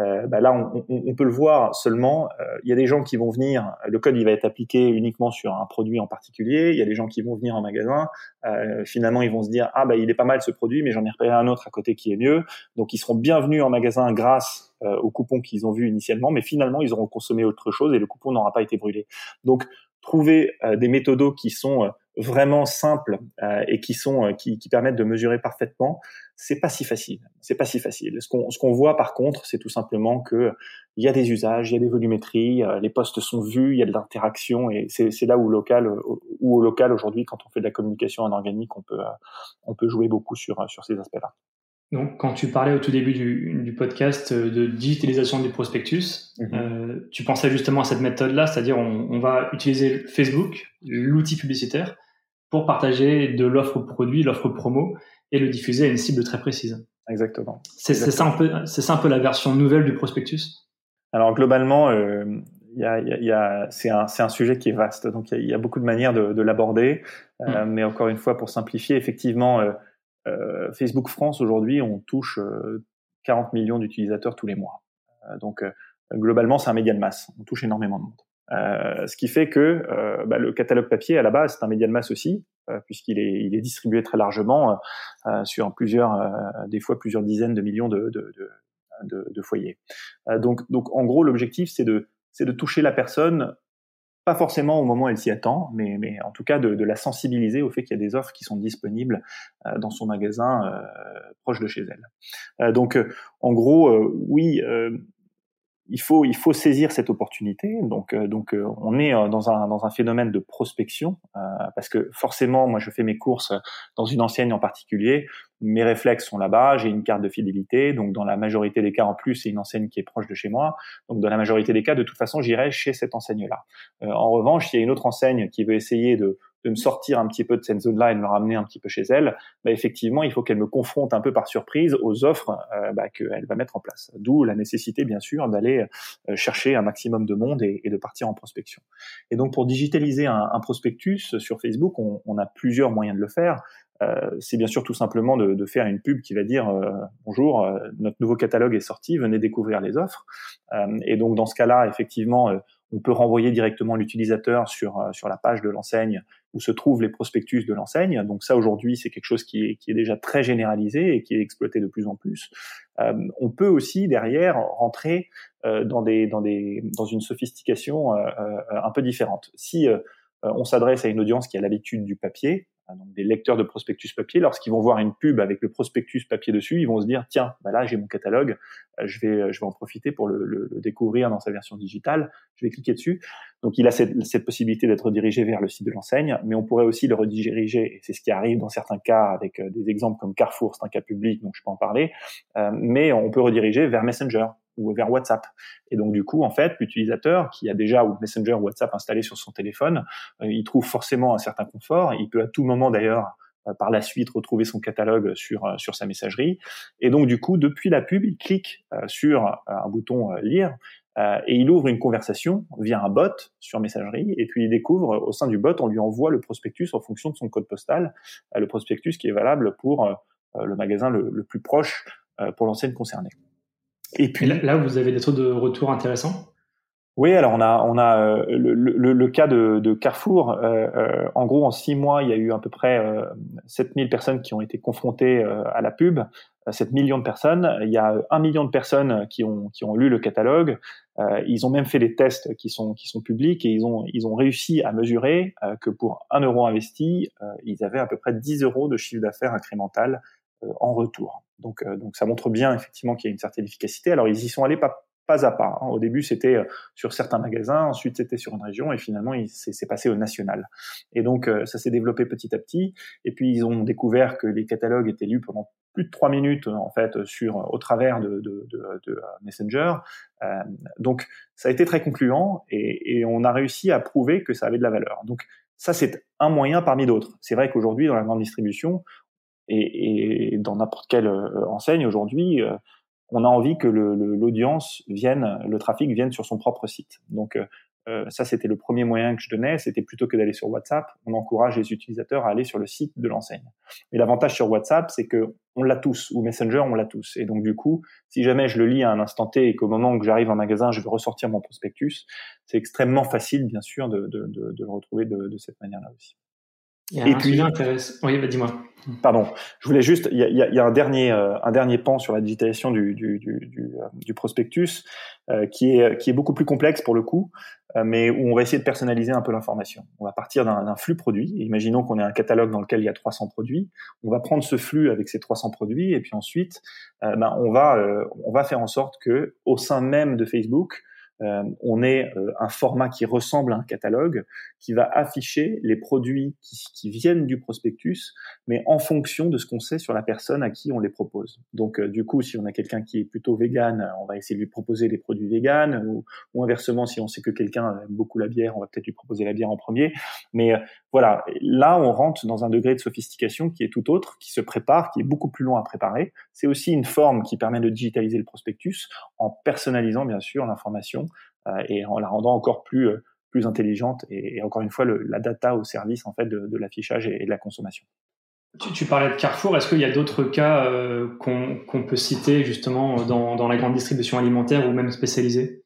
euh, bah là, on, peut le voir seulement. Euh, il y a des gens qui vont venir, le code il va être appliqué uniquement sur un produit en particulier. Il y a des gens qui vont venir en magasin. Euh, finalement, ils vont se dire ah bah il est pas mal ce produit, mais j'en ai repéré un autre à côté qui est mieux. Donc ils seront bienvenus en magasin grâce euh, au coupon qu'ils ont vu initialement, mais finalement ils auront consommé autre chose et le coupon n'aura pas été brûlé. Donc trouver euh, des méthodos qui sont vraiment simples et qui sont qui, qui permettent de mesurer parfaitement c'est pas si facile. C'est pas si facile. Ce qu'on ce qu'on voit par contre, c'est tout simplement que il y a des usages, il y a des volumétries, euh, les postes sont vus, il y a de l'interaction et c'est c'est là où local où au local aujourd'hui quand on fait de la communication en organique, on peut euh, on peut jouer beaucoup sur sur ces aspects-là. Donc, quand tu parlais au tout début du, du podcast de digitalisation du prospectus, mhm. euh, tu pensais justement à cette méthode-là, c'est-à-dire on, on, va utiliser Facebook, l'outil publicitaire, pour partager de l'offre produit, l'offre promo, et le diffuser à une cible très précise. Exactement. C'est ça un peu, c'est ça un peu la version nouvelle du prospectus? Alors globalement, euh, y a, y a, c'est un, un, sujet qui est vaste, donc il y, a beaucoup de manières de, de l'aborder. Euh, hmm. Mais encore une fois, pour simplifier, effectivement, euh, euh Facebook France aujourd'hui, on touche 40 euh, millions d'utilisateurs tous les mois. Donc globalement, c'est un média de masse. On touche énormément de monde. Euh, ce qui fait que euh, bah, le catalogue papier à la base c'est un média de masse aussi, euh, puisqu'il est, il est distribué très largement sur plusieurs, des fois plusieurs dizaines de millions de, de, de, de foyers. donc, donc en gros l'objectif c'est de, c'est de toucher la personne pas forcément au moment où elle s'y attend, mais, mais en tout cas de, de la sensibiliser au fait qu'il y a des offres qui sont disponibles dans son magasin proche de chez elle. Donc, en gros, oui, il faut il faut saisir cette opportunité. Donc euh, donc euh, on est euh, dans un dans un phénomène de prospection parce que forcément moi je fais mes courses dans une enseigne en particulier, mes réflexes sont là-bas, j'ai une carte de fidélité, donc dans la majorité des cas en plus c'est une enseigne qui est proche de chez moi, donc dans la majorité des cas de toute façon j'irai chez cette enseigne-là. en revanche, s'il y a une autre enseigne qui veut essayer de de me sortir un petit peu de cette zone-là et de me ramener un petit peu chez elle, bah effectivement, il faut qu'elle me confronte un peu par surprise aux offres euh, bah, qu'elle va mettre en place. D'où la nécessité, bien sûr, d'aller euh, chercher un maximum de monde et, de partir en prospection. Et donc, pour digitaliser un, prospectus sur Facebook, on, a plusieurs moyens de le faire. Euh, c'est bien sûr tout simplement de, faire une pub qui va dire bonjour, notre nouveau catalogue est sorti, venez découvrir les offres. et donc dans ce cas-là, effectivement, on peut renvoyer directement l'utilisateur sur, sur la page de l'enseigne où se trouvent les prospectus de l'enseigne. Donc ça, aujourd'hui, c'est quelque chose qui est, qui est déjà très généralisé et qui est exploité de plus en plus. Euh, on peut aussi, derrière, rentrer euh, dans, des, dans, des, dans une sophistication euh, euh un peu différente. Si on s'adresse à une audience qui a l'habitude du papier, donc des lecteurs de prospectus papier, lorsqu'ils vont voir une pub avec le prospectus papier dessus, ils vont se dire tiens, bah là j'ai mon catalogue, euh, je vais je vais en profiter pour le, le, découvrir dans sa version digitale. Je vais cliquer dessus. Donc il a cette, cette possibilité d'être redirigé vers le site de l'enseigne, mais on pourrait aussi le rediriger, et c'est ce qui arrive dans certains cas avec euh, des exemples comme Carrefour, c'est un cas public, donc je peux en parler, euh, mais on peut rediriger vers Messenger ou vers WhatsApp. Et donc du coup, en fait, l'utilisateur qui a déjà Messenger ou WhatsApp installé sur son téléphone, euh, il trouve forcément un certain confort. Il peut à tout moment d'ailleurs euh, par la suite retrouver son catalogue sur euh, sur sa messagerie. Et donc du coup, depuis la pub, il clique sur un bouton lire et il ouvre une conversation via un bot sur messagerie et puis il découvre au sein du bot, on lui envoie le prospectus en fonction de son code postal, le prospectus qui est valable pour le magasin le, le plus proche pour l'enseigne concernée. Et puis là, vous avez des taux de retour intéressants? Oui, alors on a on a euh, le, le, le, cas de, de Carrefour. Euh, euh, en gros, en six mois, il y a eu à peu près euh, 7000 personnes qui ont été confrontées à la pub. 7 millions de personnes. Il y a un million de personnes qui ont qui ont lu le catalogue. ils ont même fait des tests qui sont qui sont publics et ils ont ils ont réussi à mesurer que pour un euro investi, ils avaient à peu près 10 euros de chiffre d'affaires incrémental en retour. Donc, euh, donc ça montre bien effectivement qu'il y a une certaine efficacité. Alors ils y sont allés pas pas à pas. Hein. Au début, c'était euh, sur certains magasins, ensuite c'était sur une région, et finalement, c'est passé au national. Et donc, euh, ça s'est développé petit à petit. Et puis, ils ont découvert que les catalogues étaient lus pendant plus de trois minutes en fait sur au travers de, de, de, de Messenger. Euh, donc, ça a été très concluant, et on a réussi à prouver que ça avait de la valeur. Donc, ça, c'est un moyen parmi d'autres. C'est vrai qu'aujourd'hui, dans la grande distribution, et, et dans n'importe quelle euh, enseigne aujourd'hui, euh, on a envie que l'audience vienne, le trafic vienne sur son propre site. Donc, euh, euh, ça c'était le premier moyen que je donnais, c'était plutôt que d'aller sur WhatsApp, on encourage les utilisateurs à aller sur le site de l'enseigne. Et l'avantage sur WhatsApp, c'est que on l'a tous, ou Messenger, on l'a tous. Et donc du coup, si jamais je le lis à un instant T et qu'au moment où j'arrive en magasin, je veux ressortir mon prospectus, c'est extrêmement facile, bien sûr, de, de, de, de le retrouver de cette manière-là aussi. Et puis, intéressant. Oui, bah, dis-moi. Pardon, je voulais juste, il y a, y a un dernier, euh, un dernier pan sur la digitalisation du, du, du, du, euh, du prospectus euh, qui est qui est beaucoup plus complexe pour le coup, euh, mais où on va essayer de personnaliser un peu l'information. On va partir d'un flux produit. Imaginons qu'on ait un catalogue dans lequel il y a 300 produits. On va prendre ce flux avec ces 300 produits et puis ensuite, ben, on va on va faire en sorte que au sein même de Facebook, euh, on est euh, un format qui ressemble à un catalogue, qui va afficher les produits qui, viennent du prospectus, mais en fonction de ce qu'on sait sur la personne à qui on les propose. Donc, euh, du coup, si on a quelqu'un qui est plutôt vegan, on va essayer de lui proposer des produits vegan, ou, ou inversement, si on sait que quelqu'un aime beaucoup la bière, on va peut-être lui proposer la bière en premier. Mais voilà, là, on rentre dans un degré de sophistication qui est tout autre, qui se prépare, qui est beaucoup plus long à préparer. C'est aussi une forme qui permet de digitaliser le prospectus en personnalisant, bien sûr, l'information euh, et en la rendant encore plus euh, plus intelligente et, encore une fois le, la data au service en fait de, de l'affichage et, de la consommation. Tu, tu, parlais de Carrefour. Est-ce qu'il y a d'autres cas euh, qu'on peut citer justement dans, dans, la grande distribution alimentaire ou même spécialisée?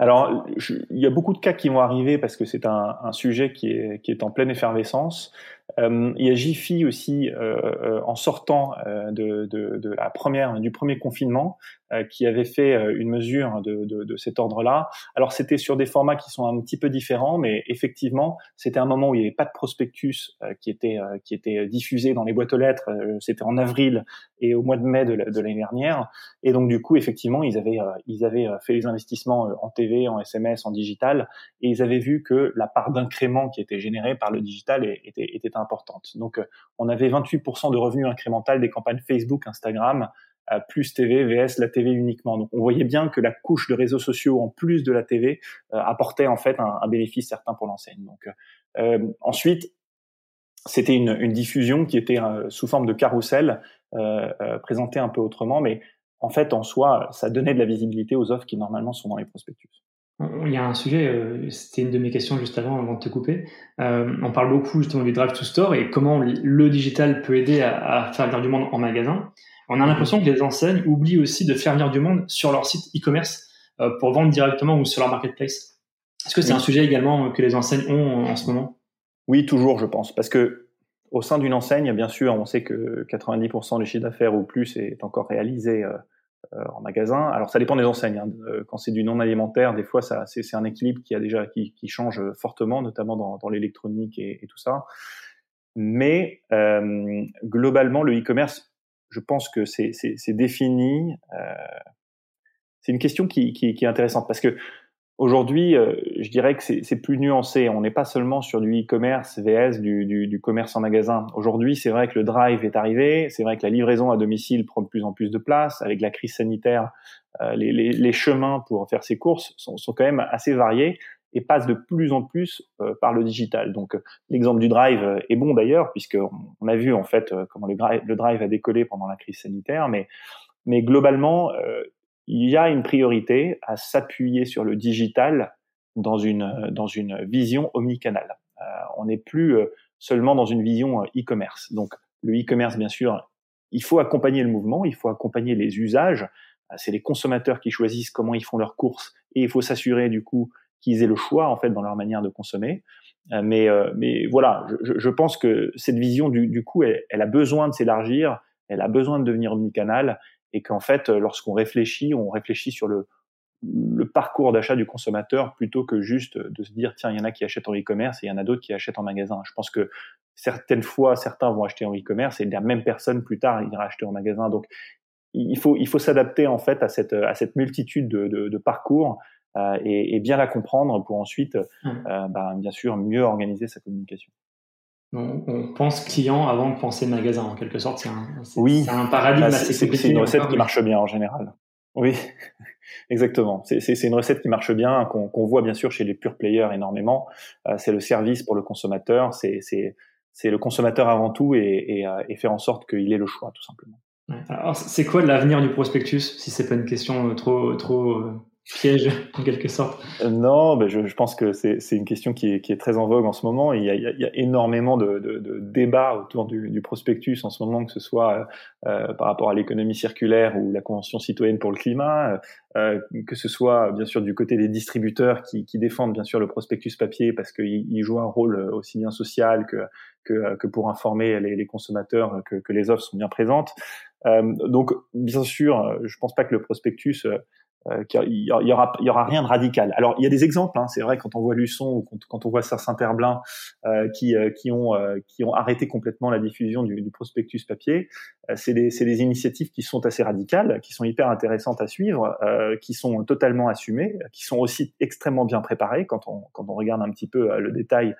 Alors, il y a beaucoup de cas qui vont arriver parce que c'est un, un, sujet qui est, qui est en pleine effervescence. Euh, il y a Jiffy aussi euh, euh en sortant euh, de, de, de, la première du premier confinement euh, qui avait fait une mesure de, de, cet ordre-là. Alors c'était sur des formats qui sont un petit peu différents, mais effectivement c'était un moment où il n'y avait pas de prospectus qui était qui était diffusé dans les boîtes aux lettres. c'était en avril et au mois de mai de l'année dernière. Et donc du coup effectivement ils avaient ils avaient fait les investissements en TV, en SMS, en digital, et ils avaient vu que la part d'incrément qui était générée par le digital était, était Donc, euh, on avait 28% de revenus incrémental des campagnes Facebook, Instagram, euh, plus TV, VS, la TV uniquement. Donc, on voyait bien que la couche de réseaux sociaux, en plus de la TV, euh, apportait en fait un, bénéfice certain pour l'enseigne. Donc, ensuite, c'était une, diffusion qui était sous forme de carrousel, présentée un peu autrement, mais en fait, en soi, ça donnait de la visibilité aux offres qui normalement sont dans les prospectus. Il y a un sujet, euh, c'était une de mes questions juste avant, avant de te couper. Euh, on parle beaucoup justement du drive to store et comment le digital peut aider à, faire venir du monde en magasin. On a l'impression que les enseignes oublient aussi de faire venir du monde sur leur site e-commerce euh, pour vendre directement ou sur leur marketplace. Est-ce que c'est un sujet également que les enseignes ont en ce moment? Oui, toujours, je pense, parce que au sein d'une enseigne, bien sûr, on sait que 90% du chiffre d'affaires ou plus est encore réalisé en magasin. Alors ça dépend des enseignes. Hein. Euh, quand c'est du non alimentaire, des fois ça c'est un équilibre qui a déjà qui, qui change fortement, notamment dans, dans l'électronique et, et, tout ça. Mais euh, globalement, le e-commerce, je pense que c'est défini. Euh, c'est une question qui, qui, qui, est intéressante parce que Aujourd'hui, euh, je dirais que c'est plus nuancé. On n'est pas seulement sur du e-commerce VS, du, du, du, commerce en magasin. Aujourd'hui, c'est vrai que le drive est arrivé, c'est vrai que la livraison à domicile prend de plus en plus de place. Avec la crise sanitaire, euh, les, les, les, chemins pour faire ses courses sont, sont, quand même assez variés et passent de plus en plus euh, par le digital. Donc l'exemple du drive est bon d'ailleurs, puisqu'on on a vu en fait comment le, le, drive a décollé pendant la crise sanitaire, mais, mais globalement, il y a une priorité à s'appuyer sur le digital dans une, dans une vision omnicanal. Euh, on n'est plus euh, seulement dans une vision euh, e-commerce. Donc le e-commerce, bien sûr, il faut accompagner le mouvement, il faut accompagner les usages. C'est les consommateurs qui choisissent comment ils font leurs courses et il faut s'assurer du coup qu'ils aient le choix en fait dans leur manière de consommer. Mais, mais voilà, je, je pense que cette vision du, du coup, elle, elle a besoin de s'élargir, elle a besoin de devenir omnicanal et qu'en fait, euh, lorsqu'on réfléchit, on réfléchit sur le, le parcours d'achat du consommateur plutôt que juste de se dire tiens il y en a qui achètent en e-commerce et il y en a d'autres qui achètent en magasin. Je pense que certaines fois certains vont acheter en e-commerce et la même personne plus tard ira acheter en magasin. Donc il faut il faut s'adapter en fait à cette à cette multitude de, de, de parcours euh, et, et, bien la comprendre pour ensuite mmh. euh, bah, bien sûr mieux organiser sa communication on, pense client avant de penser magasin en quelque sorte. C'est un, oui. un paradigme bah, assez C'est une recette qui marche bien en général. Oui, exactement. C'est une recette qui marche bien, qu'on voit bien sûr chez les pure players énormément. Euh, c'est le service pour le consommateur, c'est le consommateur avant tout et, euh, et, faire en sorte qu'il ait le choix tout simplement. Alors c'est quoi l'avenir du prospectus si c'est pas une question euh, trop trop piège en quelque sorte euh, Non, ben je, je, pense que c'est une question qui est, qui est, très en vogue en ce moment. Il y a, il y a énormément de, de, de, débats autour du, du, prospectus en ce moment, que ce soit euh, par rapport à l'économie circulaire ou la Convention citoyenne pour le climat, euh, que ce soit bien sûr du côté des distributeurs qui, qui défendent bien sûr le prospectus papier parce qu'il il joue un rôle aussi bien social que, que, que pour informer les, les consommateurs que, que, les offres sont bien présentes. Euh, donc bien sûr, je pense pas que le prospectus euh, il y aura, il y aura rien de radical. Alors il y a des exemples. Hein, c'est vrai quand on voit Luçon ou quand, on voit Saint-Herblain euh, qui, euh, qui ont euh, qui ont arrêté complètement la diffusion du, prospectus papier, c'est des, des initiatives qui sont assez radicales, qui sont hyper intéressantes à suivre, qui sont totalement assumées, qui sont aussi extrêmement bien préparées quand on quand on regarde un petit peu le détail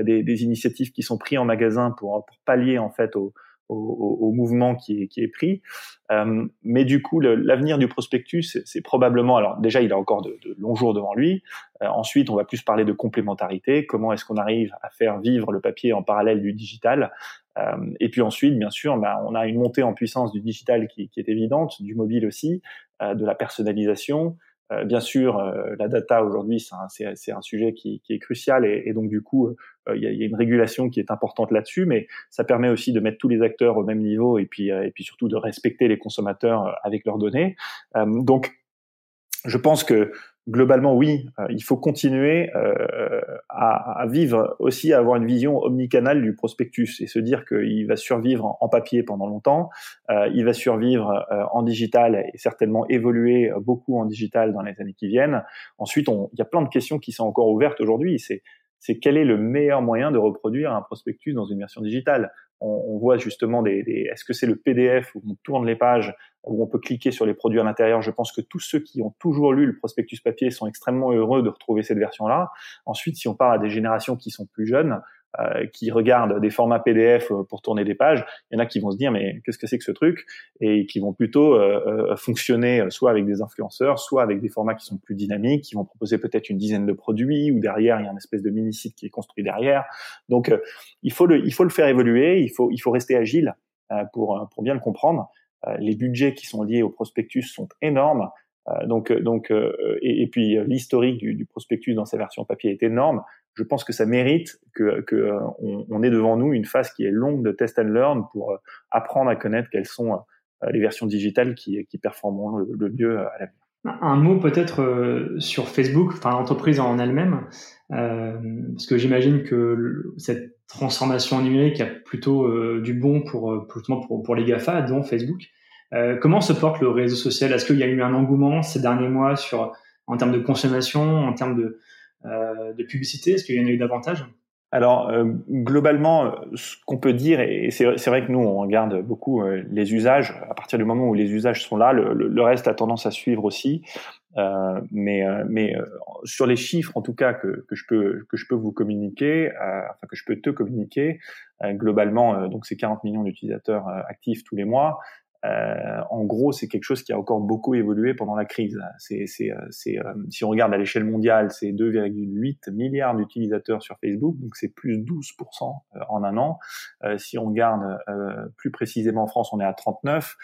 des, des initiatives qui sont prises en magasin pour pour pallier en fait aux au, au, mouvement qui est, qui est pris. Euh, mais du coup, l'avenir du prospectus, c'est probablement, alors déjà, il a encore de, de longs jours devant lui. Euh, ensuite, on va plus parler de complémentarité. Comment est-ce qu'on arrive à faire vivre le papier en parallèle du digital? Euh, Et puis ensuite, bien sûr, bah, on a une montée en puissance du digital qui, qui est évidente, du mobile aussi, euh, de la personnalisation. Euh, bien sûr, euh, la data aujourd'hui, c'est un, sujet qui, est crucial et, et, donc du coup, euh, il y, a, y, a, une régulation qui est importante là-dessus, mais ça permet aussi de mettre tous les acteurs au même niveau et puis, et puis surtout de respecter les consommateurs avec leurs données. donc, je pense que globalement, oui, euh, il faut continuer euh, à, vivre aussi, à avoir une vision omnicanale du prospectus et se dire qu'il va survivre en, papier pendant longtemps, euh, il va survivre en digital et certainement évoluer beaucoup en digital dans les années qui viennent. Ensuite, il y a plein de questions qui sont encore ouvertes aujourd'hui. C'est c'est quel est le meilleur moyen de reproduire un prospectus dans une version digitale? On, voit justement des, des est-ce que c'est le PDF où on tourne les pages où on peut cliquer sur les produits à l'intérieur? Je pense que tous ceux qui ont toujours lu le prospectus papier sont extrêmement heureux de retrouver cette version-là. Ensuite, si on parle à des générations qui sont plus jeunes, euh, qui regardent des formats PDF euh, pour tourner des pages, il y en a qui vont se dire mais qu'est-ce que c'est que ce truc? Et qui vont plutôt euh, fonctionner soit avec des influenceurs, soit avec des formats qui sont plus dynamiques, qui vont proposer peut-être une dizaine de produits ou derrière il y a une espèce de mini site qui est construit derrière. Donc il faut le il faut le faire évoluer, il faut il faut rester agile pour pour bien le comprendre. les budgets qui sont liés au prospectus sont énormes. donc, donc, et, et puis l'historique du, du, prospectus dans sa version papier est énorme je pense que ça mérite que, que euh, on, on, ait devant nous une phase qui est longue de test and learn pour euh, apprendre à connaître quelles sont euh, les versions digitales qui, qui performeront le, mieux à l'avenir. Un mot peut-être sur Facebook, enfin l'entreprise en elle-même, euh, parce que j'imagine que cette transformation numérique a plutôt du bon pour, pour, pour les GAFA, dont Facebook. Comment se porte le réseau social? Est-ce qu'il y a eu un engouement ces derniers mois sur en termes de consommation, en termes de, de publicité? Est-ce qu'il y en a eu davantage? Alors euh, globalement, ce qu'on peut dire, et c'est vrai que nous on regarde beaucoup euh, les usages. À partir du moment où les usages sont là, le, le reste a tendance à suivre aussi. Euh, mais mais sur les chiffres, en tout cas que, que je peux que je peux vous communiquer, enfin que je peux te communiquer, globalement, donc c'est 40 millions d'utilisateurs actifs tous les mois. Euh, en gros, c'est quelque chose qui a encore beaucoup évolué pendant la crise. C'est, c'est, euh, c'est, euh, si on regarde à l'échelle mondiale, c'est 2,8 milliards d'utilisateurs sur Facebook, donc c'est plus 12% en un an. si on regarde plus précisément en France, on est à 39.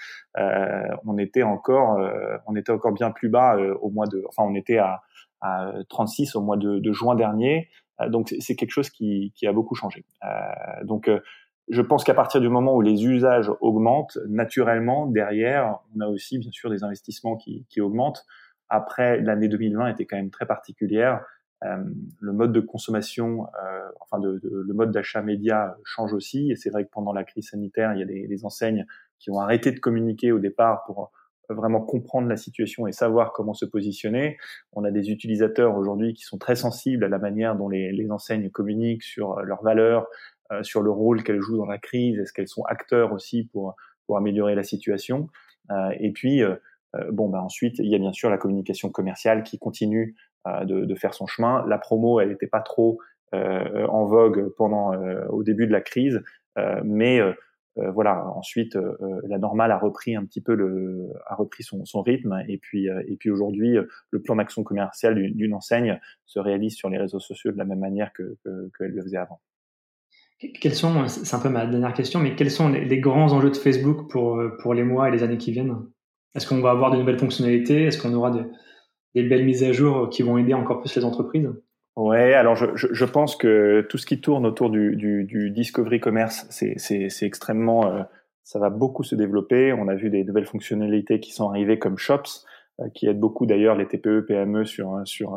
on était encore, on était encore bien plus bas au mois de, enfin, on était à, à 36 au mois de, de juin dernier. donc c'est quelque chose qui, qui, a beaucoup changé. donc je pense qu'à partir du moment où les usages augmentent, naturellement, derrière, on a aussi bien sûr des investissements qui, qui augmentent. Après, l'année 2020 était quand même très particulière. Euh, le mode de consommation, euh, enfin de, de, le mode d'achat média change aussi. Et c'est vrai que pendant la crise sanitaire, il y a des, des, enseignes qui ont arrêté de communiquer au départ pour vraiment comprendre la situation et savoir comment se positionner. On a des utilisateurs aujourd'hui qui sont très sensibles à la manière dont les, les enseignes communiquent sur leurs valeurs, euh, sur le rôle qu'elles jouent dans la crise, est-ce qu'elles sont acteurs aussi pour, pour améliorer la situation. Euh, et puis, euh, bon, bah, ensuite, il y a bien sûr la communication commerciale qui continue de, de, faire son chemin. La promo, elle n'était pas trop en vogue pendant au début de la crise, mais voilà. Ensuite, la normale a repris un petit peu le, a repris son, son rythme, et puis et puis aujourd'hui, le plan d'action commerciale d'une enseigne se réalise sur les réseaux sociaux de la même manière que qu'elle le faisait avant. Quels sont, c'est un peu ma dernière question, mais quels sont les, grands enjeux de Facebook pour, pour les mois et les années qui viennent? Est-ce qu'on va avoir de nouvelles fonctionnalités? Est-ce qu'on aura de, des belles mises à jour qui vont aider encore plus les entreprises? Ouais, alors je, je, je, pense que tout ce qui tourne autour du, du, du discovery commerce, c'est extrêmement, euh, ça va beaucoup se développer. On a vu des nouvelles fonctionnalités qui sont arrivées comme Shops, euh, qui aident beaucoup d'ailleurs les TPE, PME sur sur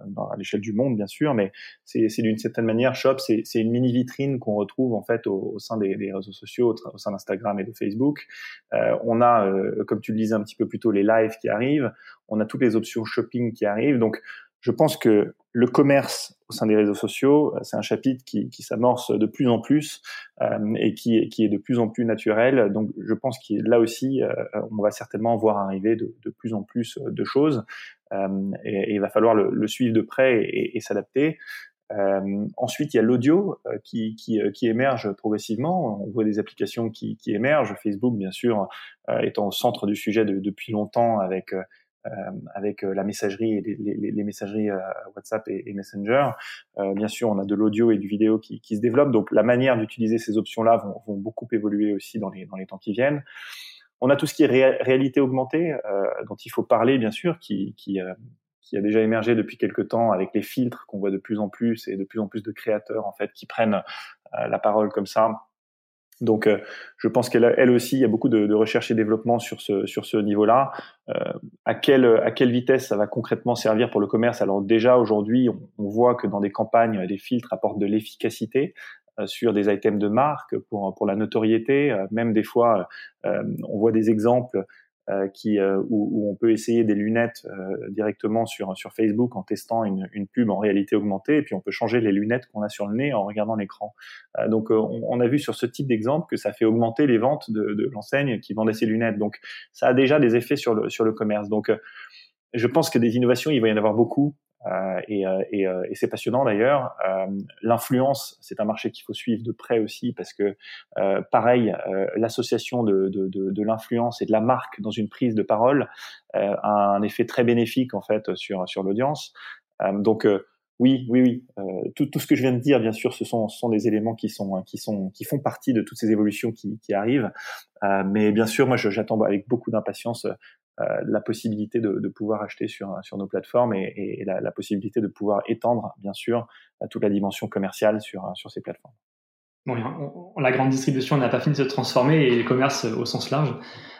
à l'échelle du monde bien sûr, mais c'est d'une certaine manière Shop, c'est une mini vitrine qu'on retrouve en fait au, sein des, des, réseaux sociaux, au, sein d'Instagram et de Facebook. Euh, on a, euh, comme tu le disais un petit peu plus tôt, les lives qui arrivent, on a toutes les options shopping qui arrivent, donc je pense que le commerce au sein des réseaux sociaux, c'est un chapitre qui, qui s'amorce de plus en plus euh, et qui, qui, est de plus en plus naturel. Donc, je pense que là aussi, euh, on va certainement voir arriver de, de plus en plus de choses. Euh, et, il va falloir le, le suivre de près et, et s'adapter. Euh, ensuite, il y a l'audio euh, qui, qui, qui, émerge progressivement. On voit des applications qui, qui émergent. Facebook, bien sûr, euh, étant au centre du sujet de, depuis longtemps avec avec la messagerie et les, les, les messageries WhatsApp et, et Messenger. bien sûr, on a de l'audio et du vidéo qui, qui, se développent. Donc, la manière d'utiliser ces options-là vont, vont, beaucoup évoluer aussi dans les, dans les temps qui viennent. On a tout ce qui est réalité augmentée, euh, dont il faut parler bien sûr, qui, qui, euh, qui, a déjà émergé depuis quelques temps avec les filtres qu'on voit de plus en plus et de plus en plus de créateurs en fait qui prennent euh, la parole comme ça. Donc, je pense qu'elle elle aussi, il y a beaucoup de, de, recherche et développement sur ce sur ce niveau-là. à quelle à quelle vitesse ça va concrètement servir pour le commerce? Alors déjà aujourd'hui, on, on, voit que dans des campagnes, les filtres apportent de l'efficacité. Euh, sur des items de marque pour pour la notoriété. Euh, même des fois, euh, on voit des exemples qui où, on peut essayer des lunettes directement sur sur Facebook en testant une, une, pub en réalité augmentée et puis on peut changer les lunettes qu'on a sur le nez en regardant l'écran. donc on, on, a vu sur ce type d'exemple que ça fait augmenter les ventes de, de l'enseigne qui vendait ces lunettes. Donc ça a déjà des effets sur le sur le commerce. Donc je pense que des innovations, il va y en avoir beaucoup. Euh, et, euh, et, euh, et c'est passionnant d'ailleurs. L'influence, c'est un marché qu'il faut suivre de près aussi parce que, pareil, l'association de, de, de, de l'influence et de la marque dans une prise de parole a un effet très bénéfique en fait sur sur l'audience. donc oui, oui, oui. Euh, tout, tout, ce que je viens de dire, bien sûr, ce sont, ce sont des éléments qui sont, qui sont, qui font partie de toutes ces évolutions qui, qui arrivent. Euh, mais bien sûr, moi, j'attends avec beaucoup d'impatience la possibilité de, de, pouvoir acheter sur, sur nos plateformes et, et la, la, possibilité de pouvoir étendre, bien sûr, toute la dimension commerciale sur, sur ces plateformes. Bon, la grande distribution n'a pas fini de se transformer et le commerce au sens large.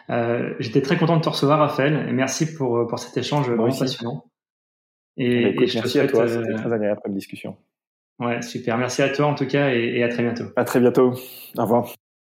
Euh, J'étais très content de te recevoir, Raphaël, et merci pour, pour cet échange vraiment passionnant. Et, bah, merci à toi, c'était euh, très agréable comme discussion. Ouais, super. Merci à toi en tout cas et, et à très bientôt. À très bientôt. Au revoir.